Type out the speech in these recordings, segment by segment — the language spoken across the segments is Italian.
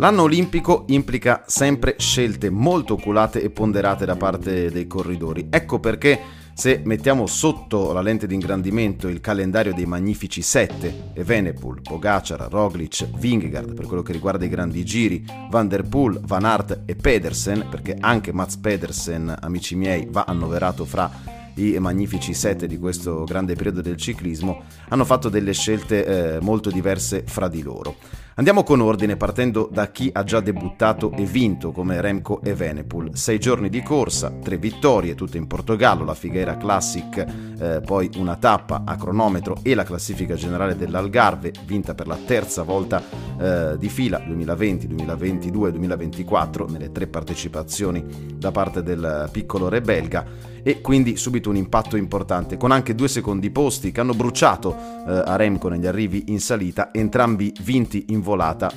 L'anno olimpico implica sempre scelte molto oculate e ponderate da parte dei corridori. Ecco perché se mettiamo sotto la lente di ingrandimento il calendario dei magnifici sette, Evenepoel, Pogacar, Roglic, Vingegaard per quello che riguarda i grandi giri, Van der Poel, Van Aert e Pedersen, perché anche Mats Pedersen, amici miei, va annoverato fra i magnifici sette di questo grande periodo del ciclismo, hanno fatto delle scelte eh, molto diverse fra di loro. Andiamo con ordine partendo da chi ha già debuttato e vinto come Remco e Venepool. Sei giorni di corsa, tre vittorie, tutte in Portogallo, la Figueira Classic, eh, poi una tappa a cronometro e la classifica generale dell'Algarve, vinta per la terza volta eh, di fila 2020, 2022 2024 nelle tre partecipazioni da parte del piccolo re belga e quindi subito un impatto importante con anche due secondi posti che hanno bruciato eh, a Remco negli arrivi in salita, entrambi vinti in volata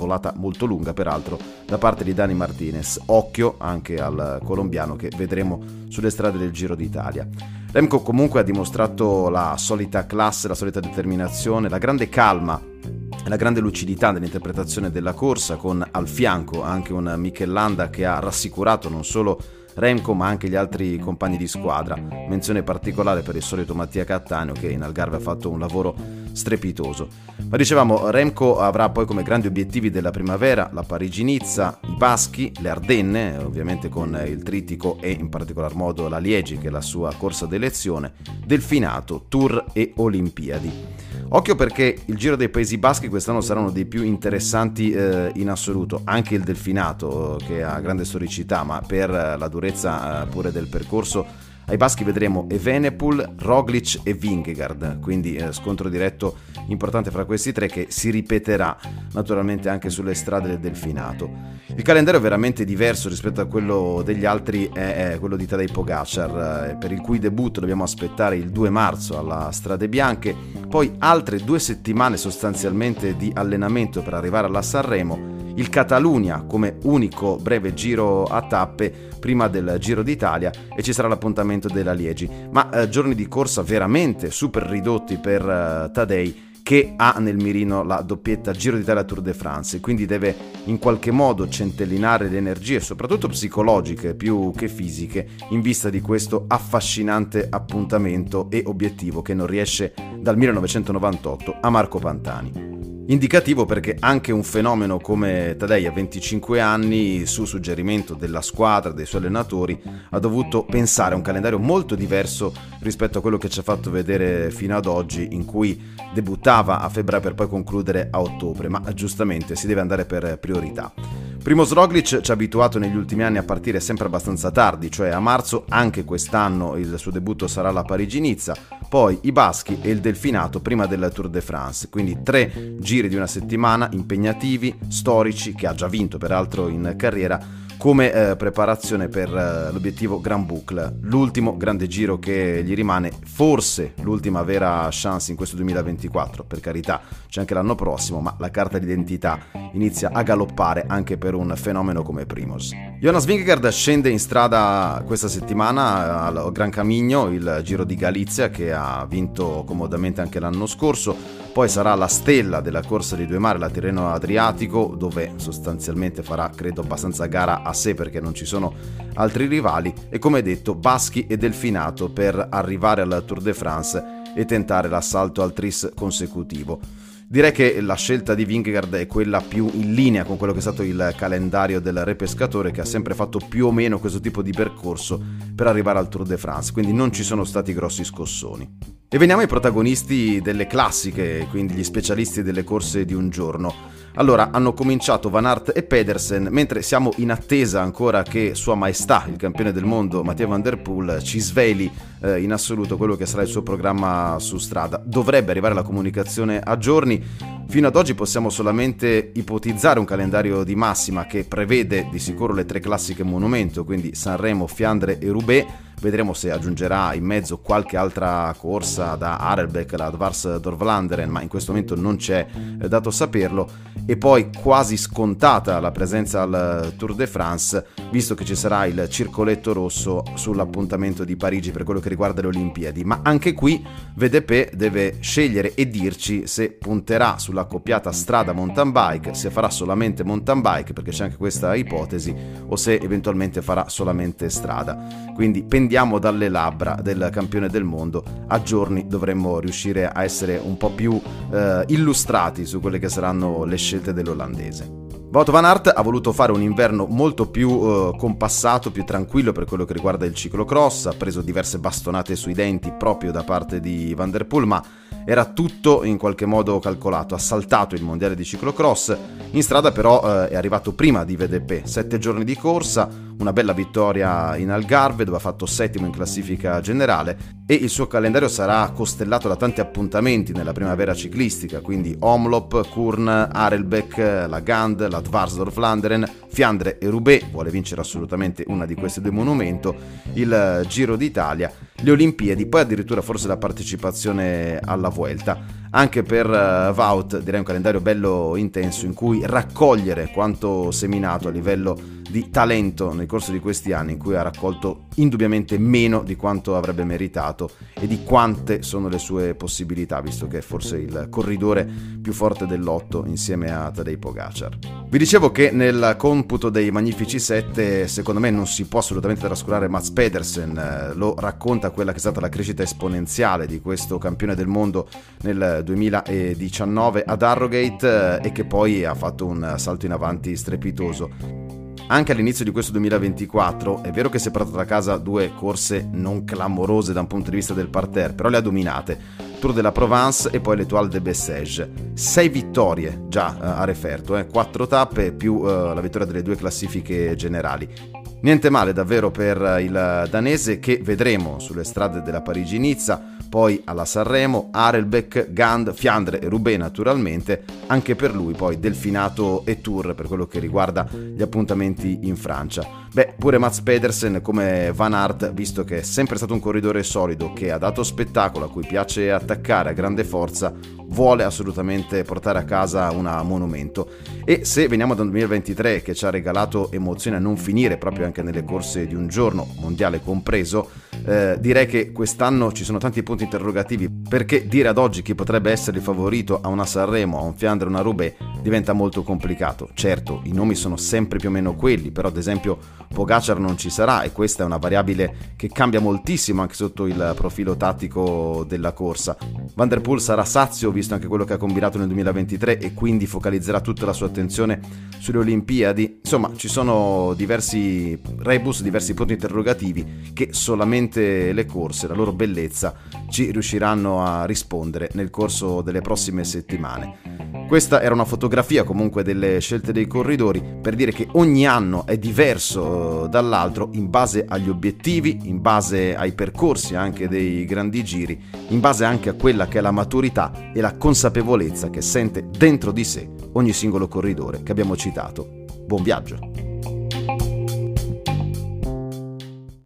volata molto lunga peraltro da parte di Dani Martinez. Occhio anche al colombiano che vedremo sulle strade del Giro d'Italia. Remco comunque ha dimostrato la solita classe, la solita determinazione, la grande calma e la grande lucidità nell'interpretazione della corsa con al fianco anche un Michel Landa che ha rassicurato non solo Remco ma anche gli altri compagni di squadra. Menzione particolare per il solito Mattia Cattaneo che in Algarve ha fatto un lavoro strepitoso. Ma dicevamo, Remco avrà poi come grandi obiettivi della primavera la Parigi-Nizza, i Baschi, le Ardenne, ovviamente con il Trittico e in particolar modo la Liegi che è la sua corsa d'elezione, Delfinato, Tour e Olimpiadi. Occhio perché il Giro dei Paesi Baschi quest'anno sarà uno dei più interessanti eh, in assoluto, anche il Delfinato che ha grande storicità, ma per la durezza eh, pure del percorso ai baschi vedremo Evenepoel, Roglic e Vingegaard, quindi eh, scontro diretto importante fra questi tre che si ripeterà naturalmente anche sulle strade del Delfinato. Il calendario è veramente diverso rispetto a quello degli altri, è, è quello di Tadej Pogacar, eh, per il cui debutto dobbiamo aspettare il 2 marzo alla Strade Bianche, poi altre due settimane sostanzialmente di allenamento per arrivare alla Sanremo il Catalunya come unico breve giro a tappe prima del Giro d'Italia e ci sarà l'appuntamento della Liegi. Ma eh, giorni di corsa veramente super ridotti per eh, Tadei che ha nel mirino la doppietta Giro d'Italia Tour de France, quindi deve in qualche modo centellinare le energie, soprattutto psicologiche più che fisiche, in vista di questo affascinante appuntamento e obiettivo che non riesce dal 1998 a Marco Pantani. Indicativo perché anche un fenomeno come Tadei a 25 anni, su suggerimento della squadra, dei suoi allenatori, ha dovuto pensare a un calendario molto diverso rispetto a quello che ci ha fatto vedere fino ad oggi, in cui debuttava a febbraio per poi concludere a ottobre, ma giustamente si deve andare per priorità. Primo Roglic ci ha abituato negli ultimi anni a partire sempre abbastanza tardi, cioè a marzo anche quest'anno il suo debutto sarà la Parigi-Nizza, poi i Baschi e il Delfinato prima del Tour de France, quindi tre giri di una settimana impegnativi, storici, che ha già vinto peraltro in carriera, come eh, preparazione per eh, l'obiettivo Grand Boucle, l'ultimo grande giro che gli rimane, forse l'ultima vera chance in questo 2024, per carità c'è anche l'anno prossimo, ma la carta d'identità inizia a galoppare anche per un fenomeno come Primos. Jonas Vingegaard scende in strada questa settimana al Gran Camigno, il Giro di Galizia che ha vinto comodamente anche l'anno scorso, poi sarà la stella della corsa di due mari, la Tirreno Adriatico, dove sostanzialmente farà credo abbastanza gara a sé perché non ci sono altri rivali e come detto Baschi e Delfinato per arrivare al Tour de France e tentare l'assalto al tris consecutivo. Direi che la scelta di Vingegaard è quella più in linea con quello che è stato il calendario del re pescatore che ha sempre fatto più o meno questo tipo di percorso per arrivare al Tour de France, quindi non ci sono stati grossi scossoni. E veniamo ai protagonisti delle classiche, quindi gli specialisti delle corse di un giorno. Allora hanno cominciato Van Aert e Pedersen, mentre siamo in attesa ancora che Sua Maestà, il campione del mondo Matteo Van Der Poel, ci sveli eh, in assoluto quello che sarà il suo programma su strada. Dovrebbe arrivare la comunicazione a giorni. Fino ad oggi possiamo solamente ipotizzare un calendario di massima che prevede di sicuro le tre classiche monumento, quindi Sanremo, Fiandre e Roubaix Vedremo se aggiungerà in mezzo qualche altra corsa da Arelbeck, la Dvars Dorvlanderen, ma in questo momento non c'è eh, dato saperlo. E poi quasi scontata la presenza al Tour de France, visto che ci sarà il circoletto rosso sull'appuntamento di Parigi per quello che riguarda le Olimpiadi. Ma anche qui VDP deve scegliere e dirci se punterà sulla coppiata strada mountain bike, se farà solamente mountain bike, perché c'è anche questa ipotesi, o se eventualmente farà solamente strada. Quindi pendiamo pendiamo dalle labbra del campione del mondo, a giorni dovremmo riuscire a essere un po' più eh, illustrati su quelle che saranno le scelte dell'olandese. Wout van Aert ha voluto fare un inverno molto più eh, compassato, più tranquillo per quello che riguarda il ciclocross, ha preso diverse bastonate sui denti proprio da parte di Van der Poel, ma era tutto in qualche modo calcolato, ha saltato il mondiale di ciclocross, in strada però eh, è arrivato prima di VDP, sette giorni di corsa, una bella vittoria in Algarve dove ha fatto settimo in classifica generale. E il suo calendario sarà costellato da tanti appuntamenti nella primavera ciclistica, quindi Omlop, Kurn, Arelbeck, la Gand, la Dvarsdorf Landeren, Fiandre e Roubaix, vuole vincere assolutamente una di queste due monumento, il Giro d'Italia, le Olimpiadi, poi addirittura forse la partecipazione alla Vuelta anche per uh, Vaut direi un calendario bello intenso in cui raccogliere quanto seminato a livello di talento nel corso di questi anni in cui ha raccolto indubbiamente meno di quanto avrebbe meritato e di quante sono le sue possibilità visto che è forse il corridore più forte dell'otto insieme a Tadej Pogacar. Vi dicevo che nel computo dei Magnifici 7 secondo me non si può assolutamente trascurare Mats Pedersen, eh, lo racconta quella che è stata la crescita esponenziale di questo campione del mondo nel 2019 ad Harrogate eh, e che poi ha fatto un salto in avanti strepitoso. Anche all'inizio di questo 2024 è vero che si è portato a casa due corse non clamorose da un punto di vista del parterre, però le ha dominate. Tour de la Provence e poi l'Etoile de Bessèges. Sei vittorie già uh, a referto, eh? quattro tappe più uh, la vittoria delle due classifiche generali. Niente male davvero per il danese che vedremo sulle strade della Parigi-Nizza poi alla Sanremo, Arelbeck, Gand, Fiandre e Roubaix naturalmente, anche per lui poi Delfinato e Tour per quello che riguarda gli appuntamenti in Francia. Beh, pure Mats Pedersen come Van Aert, visto che è sempre stato un corridore solido, che ha dato spettacolo, a cui piace attaccare a grande forza, vuole assolutamente portare a casa una monumento. E se veniamo dal 2023 che ci ha regalato emozioni a non finire proprio anche nelle corse di un giorno, mondiale compreso, eh, direi che quest'anno ci sono tanti punti interrogativi perché dire ad oggi chi potrebbe essere il favorito a una Sanremo, a un Fiandre, una Roubaix diventa molto complicato. Certo, i nomi sono sempre più o meno quelli, però ad esempio Pogacar non ci sarà e questa è una variabile che cambia moltissimo anche sotto il profilo tattico della corsa. Van der Poel sarà sazio visto anche quello che ha combinato nel 2023 e quindi focalizzerà tutta la sua attenzione sulle Olimpiadi. Insomma, ci sono diversi rebus, diversi punti interrogativi che solamente le corse, la loro bellezza, ci riusciranno a rispondere nel corso delle prossime settimane. Questa era una fotografia comunque delle scelte dei corridori per dire che ogni anno è diverso eh, dall'altro in base agli obiettivi, in base ai percorsi anche dei grandi giri, in base anche a quella che è la maturità e la consapevolezza che sente dentro di sé ogni singolo corridore che abbiamo citato. Buon viaggio!